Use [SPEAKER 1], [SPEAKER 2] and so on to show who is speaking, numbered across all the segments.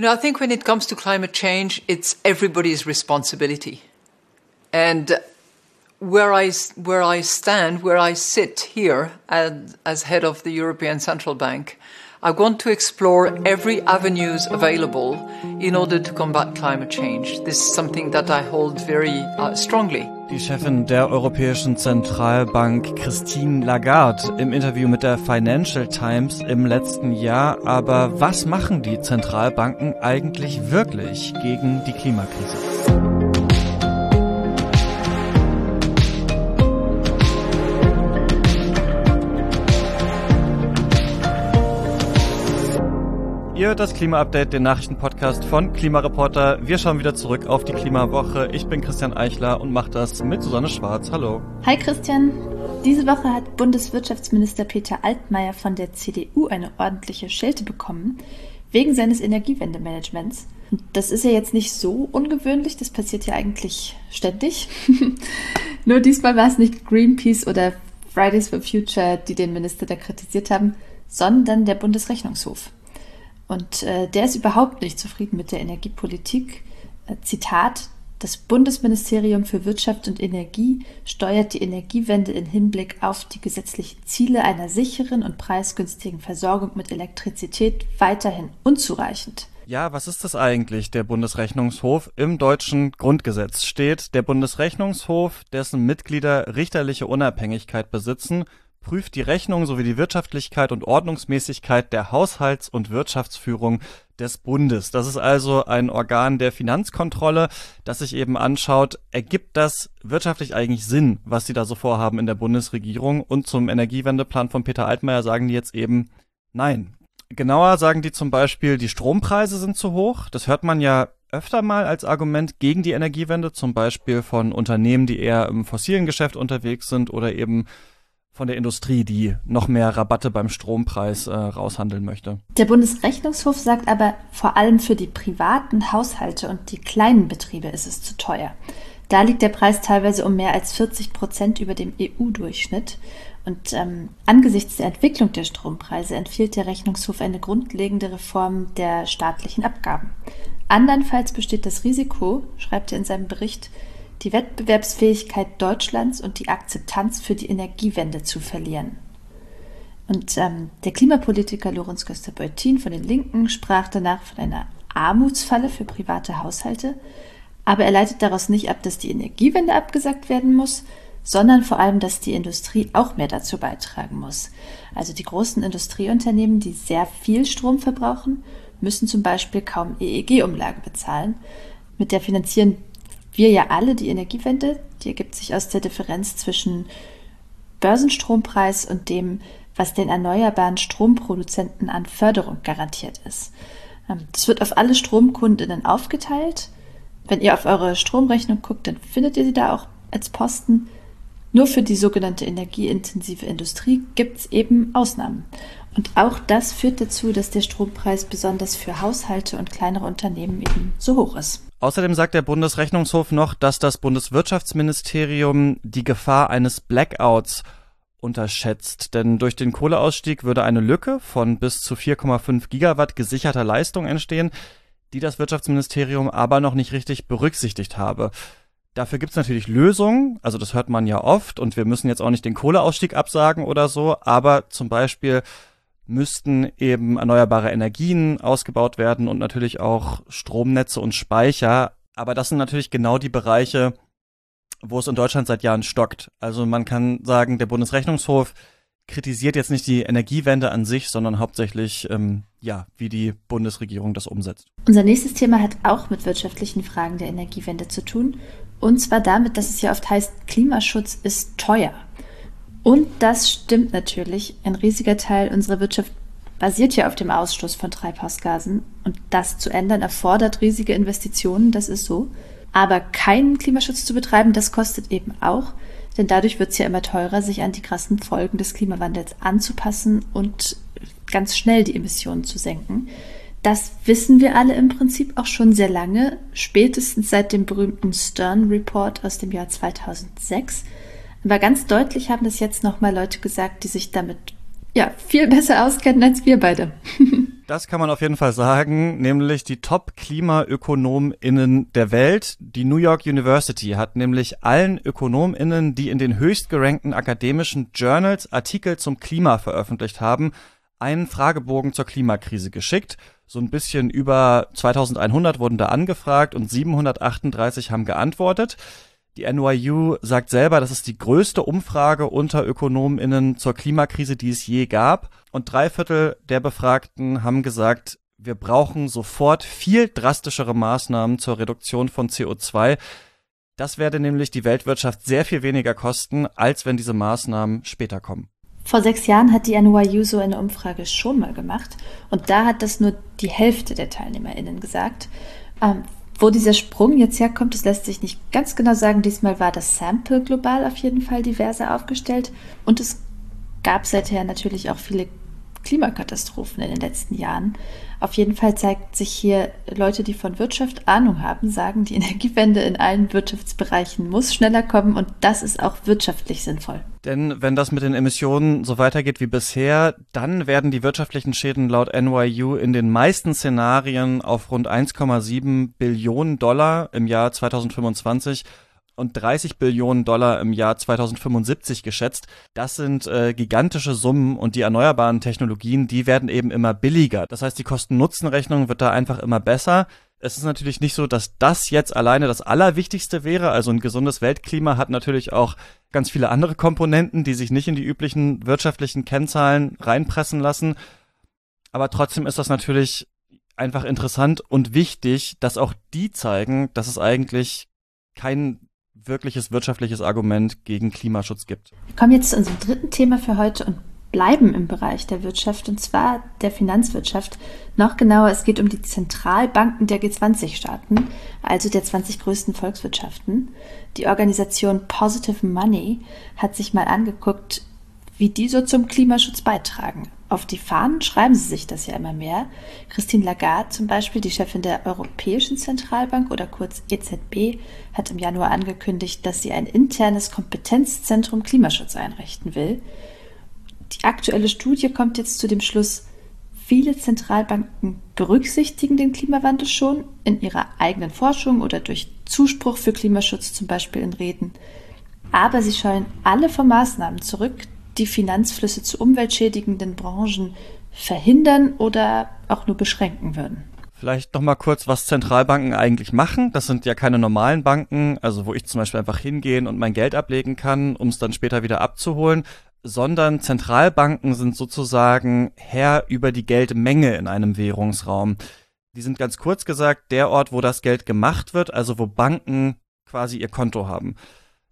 [SPEAKER 1] You know, I think when it comes to climate change, it's everybody's responsibility. And where I, where I stand, where I sit here as, as head of the European Central Bank, I want to explore every avenues available in order to combat climate change. This is something that I hold very uh, strongly.
[SPEAKER 2] Die Chefin der Europäischen Zentralbank Christine Lagarde im Interview mit der Financial Times im letzten Jahr. Aber was machen die Zentralbanken eigentlich wirklich gegen die Klimakrise? Ihr das Klima-Update, den Nachrichtenpodcast von Klimareporter. Wir schauen wieder zurück auf die Klimawoche. Ich bin Christian Eichler und mache das mit Susanne Schwarz. Hallo.
[SPEAKER 3] Hi Christian. Diese Woche hat Bundeswirtschaftsminister Peter Altmaier von der CDU eine ordentliche Schelte bekommen, wegen seines Energiewendemanagements. Das ist ja jetzt nicht so ungewöhnlich, das passiert ja eigentlich ständig. Nur diesmal war es nicht Greenpeace oder Fridays for Future, die den Minister da kritisiert haben, sondern der Bundesrechnungshof. Und äh, der ist überhaupt nicht zufrieden mit der Energiepolitik. Äh, Zitat, das Bundesministerium für Wirtschaft und Energie steuert die Energiewende in Hinblick auf die gesetzlichen Ziele einer sicheren und preisgünstigen Versorgung mit Elektrizität weiterhin unzureichend.
[SPEAKER 2] Ja, was ist das eigentlich, der Bundesrechnungshof? Im deutschen Grundgesetz steht, der Bundesrechnungshof, dessen Mitglieder richterliche Unabhängigkeit besitzen, prüft die Rechnung sowie die Wirtschaftlichkeit und Ordnungsmäßigkeit der Haushalts- und Wirtschaftsführung des Bundes. Das ist also ein Organ der Finanzkontrolle, das sich eben anschaut, ergibt das wirtschaftlich eigentlich Sinn, was sie da so vorhaben in der Bundesregierung? Und zum Energiewendeplan von Peter Altmaier sagen die jetzt eben nein. Genauer sagen die zum Beispiel, die Strompreise sind zu hoch. Das hört man ja öfter mal als Argument gegen die Energiewende, zum Beispiel von Unternehmen, die eher im fossilen Geschäft unterwegs sind oder eben von der Industrie, die noch mehr Rabatte beim Strompreis äh, raushandeln möchte.
[SPEAKER 3] Der Bundesrechnungshof sagt aber, vor allem für die privaten Haushalte und die kleinen Betriebe ist es zu teuer. Da liegt der Preis teilweise um mehr als 40 Prozent über dem EU-Durchschnitt. Und ähm, angesichts der Entwicklung der Strompreise empfiehlt der Rechnungshof eine grundlegende Reform der staatlichen Abgaben. Andernfalls besteht das Risiko, schreibt er in seinem Bericht, die Wettbewerbsfähigkeit Deutschlands und die Akzeptanz für die Energiewende zu verlieren. Und ähm, der Klimapolitiker Lorenz Köster-Beutin von den Linken sprach danach von einer Armutsfalle für private Haushalte, aber er leitet daraus nicht ab, dass die Energiewende abgesagt werden muss, sondern vor allem, dass die Industrie auch mehr dazu beitragen muss. Also die großen Industrieunternehmen, die sehr viel Strom verbrauchen, müssen zum Beispiel kaum EEG-Umlage bezahlen. Mit der finanzieren wir ja alle die Energiewende, die ergibt sich aus der Differenz zwischen Börsenstrompreis und dem, was den erneuerbaren Stromproduzenten an Förderung garantiert ist. Ähm, das wird auf alle Stromkundinnen aufgeteilt. Wenn ihr auf eure Stromrechnung guckt, dann findet ihr sie da auch als Posten. Nur für die sogenannte energieintensive Industrie gibt es eben Ausnahmen. Und auch das führt dazu, dass der Strompreis besonders für Haushalte und kleinere Unternehmen eben so hoch ist.
[SPEAKER 2] Außerdem sagt der Bundesrechnungshof noch, dass das Bundeswirtschaftsministerium die Gefahr eines Blackouts unterschätzt, denn durch den Kohleausstieg würde eine Lücke von bis zu 4,5 Gigawatt gesicherter Leistung entstehen, die das Wirtschaftsministerium aber noch nicht richtig berücksichtigt habe. Dafür gibt's natürlich Lösungen, also das hört man ja oft und wir müssen jetzt auch nicht den Kohleausstieg absagen oder so, aber zum Beispiel müssten eben erneuerbare Energien ausgebaut werden und natürlich auch Stromnetze und Speicher. Aber das sind natürlich genau die Bereiche, wo es in Deutschland seit Jahren stockt. Also man kann sagen, der Bundesrechnungshof kritisiert jetzt nicht die Energiewende an sich, sondern hauptsächlich, ähm, ja, wie die Bundesregierung das umsetzt.
[SPEAKER 3] Unser nächstes Thema hat auch mit wirtschaftlichen Fragen der Energiewende zu tun. Und zwar damit, dass es ja oft heißt, Klimaschutz ist teuer. Und das stimmt natürlich. Ein riesiger Teil unserer Wirtschaft basiert ja auf dem Ausstoß von Treibhausgasen. Und das zu ändern erfordert riesige Investitionen, das ist so. Aber keinen Klimaschutz zu betreiben, das kostet eben auch. Denn dadurch wird es ja immer teurer, sich an die krassen Folgen des Klimawandels anzupassen und ganz schnell die Emissionen zu senken. Das wissen wir alle im Prinzip auch schon sehr lange, spätestens seit dem berühmten Stern Report aus dem Jahr 2006. Aber ganz deutlich haben das jetzt nochmal Leute gesagt, die sich damit ja viel besser auskennen als wir beide.
[SPEAKER 2] Das kann man auf jeden Fall sagen, nämlich die Top-KlimaökonomInnen der Welt. Die New York University hat nämlich allen ÖkonomInnen, die in den höchst gerankten akademischen Journals Artikel zum Klima veröffentlicht haben, einen Fragebogen zur Klimakrise geschickt. So ein bisschen über 2100 wurden da angefragt und 738 haben geantwortet. Die NYU sagt selber, das ist die größte Umfrage unter ÖkonomInnen zur Klimakrise, die es je gab. Und drei Viertel der Befragten haben gesagt, wir brauchen sofort viel drastischere Maßnahmen zur Reduktion von CO2. Das werde nämlich die Weltwirtschaft sehr viel weniger kosten, als wenn diese Maßnahmen später kommen.
[SPEAKER 3] Vor sechs Jahren hat die NYU so eine Umfrage schon mal gemacht und da hat das nur die Hälfte der TeilnehmerInnen gesagt. Ähm, wo dieser Sprung jetzt herkommt, das lässt sich nicht ganz genau sagen. Diesmal war das Sample global auf jeden Fall diverser aufgestellt und es gab seither natürlich auch viele Klimakatastrophen in den letzten Jahren. Auf jeden Fall zeigt sich hier, Leute, die von Wirtschaft Ahnung haben, sagen, die Energiewende in allen Wirtschaftsbereichen muss schneller kommen und das ist auch wirtschaftlich sinnvoll.
[SPEAKER 2] Denn wenn das mit den Emissionen so weitergeht wie bisher, dann werden die wirtschaftlichen Schäden laut NYU in den meisten Szenarien auf rund 1,7 Billionen Dollar im Jahr 2025 und 30 Billionen Dollar im Jahr 2075 geschätzt. Das sind äh, gigantische Summen und die erneuerbaren Technologien, die werden eben immer billiger. Das heißt, die Kosten-Nutzen-Rechnung wird da einfach immer besser. Es ist natürlich nicht so, dass das jetzt alleine das Allerwichtigste wäre. Also ein gesundes Weltklima hat natürlich auch ganz viele andere Komponenten, die sich nicht in die üblichen wirtschaftlichen Kennzahlen reinpressen lassen. Aber trotzdem ist das natürlich einfach interessant und wichtig, dass auch die zeigen, dass es eigentlich kein wirkliches wirtschaftliches Argument gegen Klimaschutz gibt.
[SPEAKER 3] Wir kommen jetzt zu unserem dritten Thema für heute und bleiben im Bereich der Wirtschaft und zwar der Finanzwirtschaft. Noch genauer, es geht um die Zentralbanken der G20-Staaten, also der 20 größten Volkswirtschaften. Die Organisation Positive Money hat sich mal angeguckt, wie die so zum Klimaschutz beitragen. Auf die Fahnen schreiben sie sich das ja immer mehr. Christine Lagarde zum Beispiel, die Chefin der Europäischen Zentralbank oder kurz EZB, hat im Januar angekündigt, dass sie ein internes Kompetenzzentrum Klimaschutz einrichten will. Die aktuelle Studie kommt jetzt zu dem Schluss, viele Zentralbanken berücksichtigen den Klimawandel schon in ihrer eigenen Forschung oder durch Zuspruch für Klimaschutz zum Beispiel in Reden. Aber sie scheuen alle vor Maßnahmen zurück, die Finanzflüsse zu umweltschädigenden Branchen verhindern oder auch nur beschränken würden.
[SPEAKER 2] Vielleicht noch mal kurz, was Zentralbanken eigentlich machen. Das sind ja keine normalen Banken, also wo ich zum Beispiel einfach hingehen und mein Geld ablegen kann, um es dann später wieder abzuholen, sondern Zentralbanken sind sozusagen Herr über die Geldmenge in einem Währungsraum. Die sind ganz kurz gesagt der Ort, wo das Geld gemacht wird, also wo Banken quasi ihr Konto haben.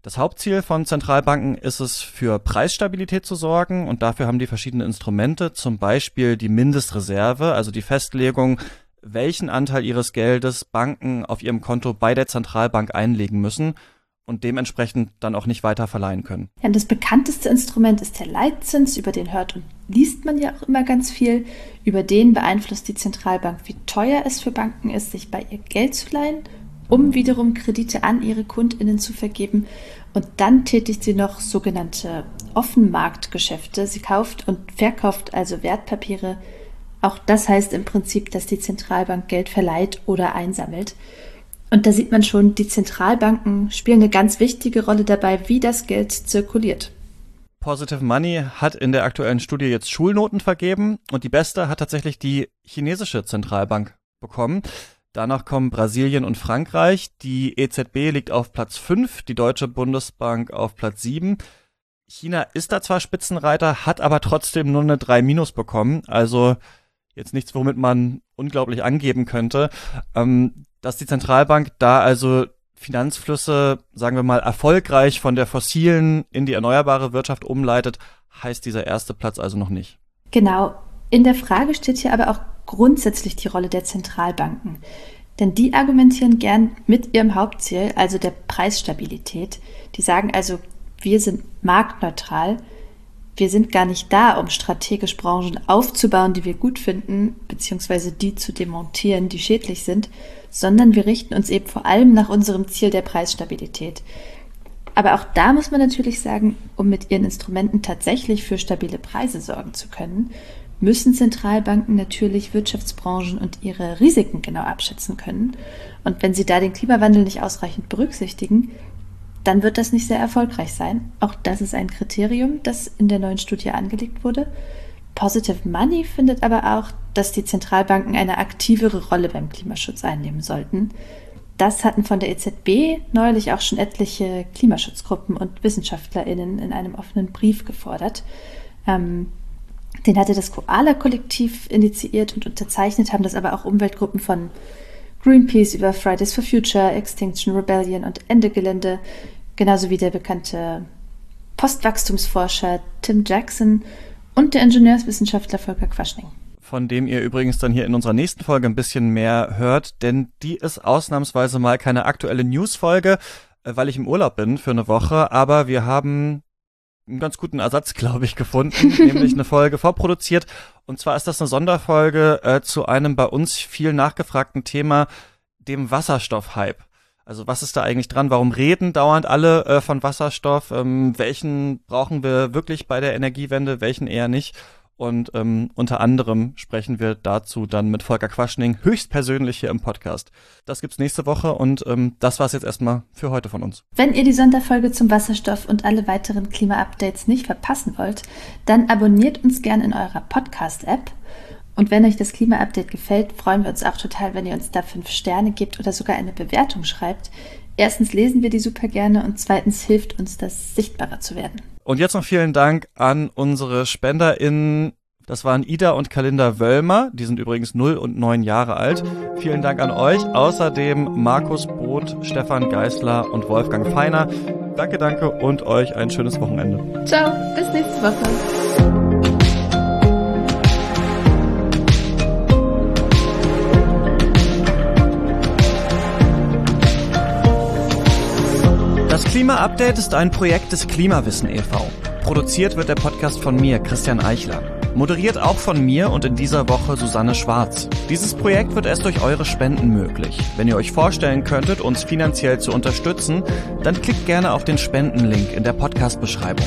[SPEAKER 2] Das Hauptziel von Zentralbanken ist es, für Preisstabilität zu sorgen und dafür haben die verschiedene Instrumente, zum Beispiel die Mindestreserve, also die Festlegung, welchen Anteil ihres Geldes Banken auf ihrem Konto bei der Zentralbank einlegen müssen und dementsprechend dann auch nicht weiter verleihen können.
[SPEAKER 3] Ja, das bekannteste Instrument ist der Leitzins, über den hört und liest man ja auch immer ganz viel. Über den beeinflusst die Zentralbank, wie teuer es für Banken ist, sich bei ihr Geld zu leihen um wiederum Kredite an ihre Kundinnen zu vergeben. Und dann tätigt sie noch sogenannte Offenmarktgeschäfte. Sie kauft und verkauft also Wertpapiere. Auch das heißt im Prinzip, dass die Zentralbank Geld verleiht oder einsammelt. Und da sieht man schon, die Zentralbanken spielen eine ganz wichtige Rolle dabei, wie das Geld zirkuliert.
[SPEAKER 2] Positive Money hat in der aktuellen Studie jetzt Schulnoten vergeben und die beste hat tatsächlich die chinesische Zentralbank bekommen. Danach kommen Brasilien und Frankreich. Die EZB liegt auf Platz 5, die Deutsche Bundesbank auf Platz 7. China ist da zwar Spitzenreiter, hat aber trotzdem nur eine 3 minus bekommen. Also jetzt nichts, womit man unglaublich angeben könnte. Ähm, dass die Zentralbank da also Finanzflüsse, sagen wir mal, erfolgreich von der fossilen in die erneuerbare Wirtschaft umleitet, heißt dieser erste Platz also noch nicht.
[SPEAKER 3] Genau. In der Frage steht hier aber auch grundsätzlich die Rolle der Zentralbanken. Denn die argumentieren gern mit ihrem Hauptziel, also der Preisstabilität. Die sagen also, wir sind marktneutral. Wir sind gar nicht da, um strategisch Branchen aufzubauen, die wir gut finden, beziehungsweise die zu demontieren, die schädlich sind, sondern wir richten uns eben vor allem nach unserem Ziel der Preisstabilität. Aber auch da muss man natürlich sagen, um mit ihren Instrumenten tatsächlich für stabile Preise sorgen zu können, müssen Zentralbanken natürlich Wirtschaftsbranchen und ihre Risiken genau abschätzen können. Und wenn sie da den Klimawandel nicht ausreichend berücksichtigen, dann wird das nicht sehr erfolgreich sein. Auch das ist ein Kriterium, das in der neuen Studie angelegt wurde. Positive Money findet aber auch, dass die Zentralbanken eine aktivere Rolle beim Klimaschutz einnehmen sollten. Das hatten von der EZB neulich auch schon etliche Klimaschutzgruppen und WissenschaftlerInnen in einem offenen Brief gefordert. Ähm, den hatte das Koala-Kollektiv initiiert und unterzeichnet, haben das aber auch Umweltgruppen von Greenpeace über Fridays for Future, Extinction Rebellion und Ende Gelände, genauso wie der bekannte Postwachstumsforscher Tim Jackson und der Ingenieurswissenschaftler Volker Quaschning.
[SPEAKER 2] Von dem ihr übrigens dann hier in unserer nächsten Folge ein bisschen mehr hört, denn die ist ausnahmsweise mal keine aktuelle News-Folge, äh, weil ich im Urlaub bin für eine Woche, aber wir haben einen ganz guten Ersatz, glaube ich, gefunden, nämlich eine Folge vorproduziert. Und zwar ist das eine Sonderfolge äh, zu einem bei uns viel nachgefragten Thema, dem Wasserstoffhype. Also was ist da eigentlich dran? Warum reden dauernd alle äh, von Wasserstoff? Ähm, welchen brauchen wir wirklich bei der Energiewende, welchen eher nicht? Und ähm, unter anderem sprechen wir dazu dann mit Volker Quaschning höchstpersönlich hier im Podcast. Das gibt's nächste Woche und ähm, das war's jetzt erstmal für heute von uns.
[SPEAKER 3] Wenn ihr die Sonderfolge zum Wasserstoff und alle weiteren Klima-Updates nicht verpassen wollt, dann abonniert uns gern in eurer Podcast-App. Und wenn euch das Klima-Update gefällt, freuen wir uns auch total, wenn ihr uns da fünf Sterne gebt oder sogar eine Bewertung schreibt. Erstens lesen wir die super gerne und zweitens hilft uns das, sichtbarer zu werden.
[SPEAKER 2] Und jetzt noch vielen Dank an unsere SpenderInnen. Das waren Ida und Kalinda Wöllmer. Die sind übrigens 0 und 9 Jahre alt. Vielen Dank an euch. Außerdem Markus Both, Stefan Geißler und Wolfgang Feiner. Danke, danke und euch ein schönes Wochenende.
[SPEAKER 3] Ciao, bis nächste Woche.
[SPEAKER 2] Das Klima-Update ist ein Projekt des Klimawissen e.V. Produziert wird der Podcast von mir, Christian Eichler. Moderiert auch von mir und in dieser Woche Susanne Schwarz. Dieses Projekt wird erst durch eure Spenden möglich. Wenn ihr euch vorstellen könntet, uns finanziell zu unterstützen, dann klickt gerne auf den Spendenlink in der Podcast-Beschreibung.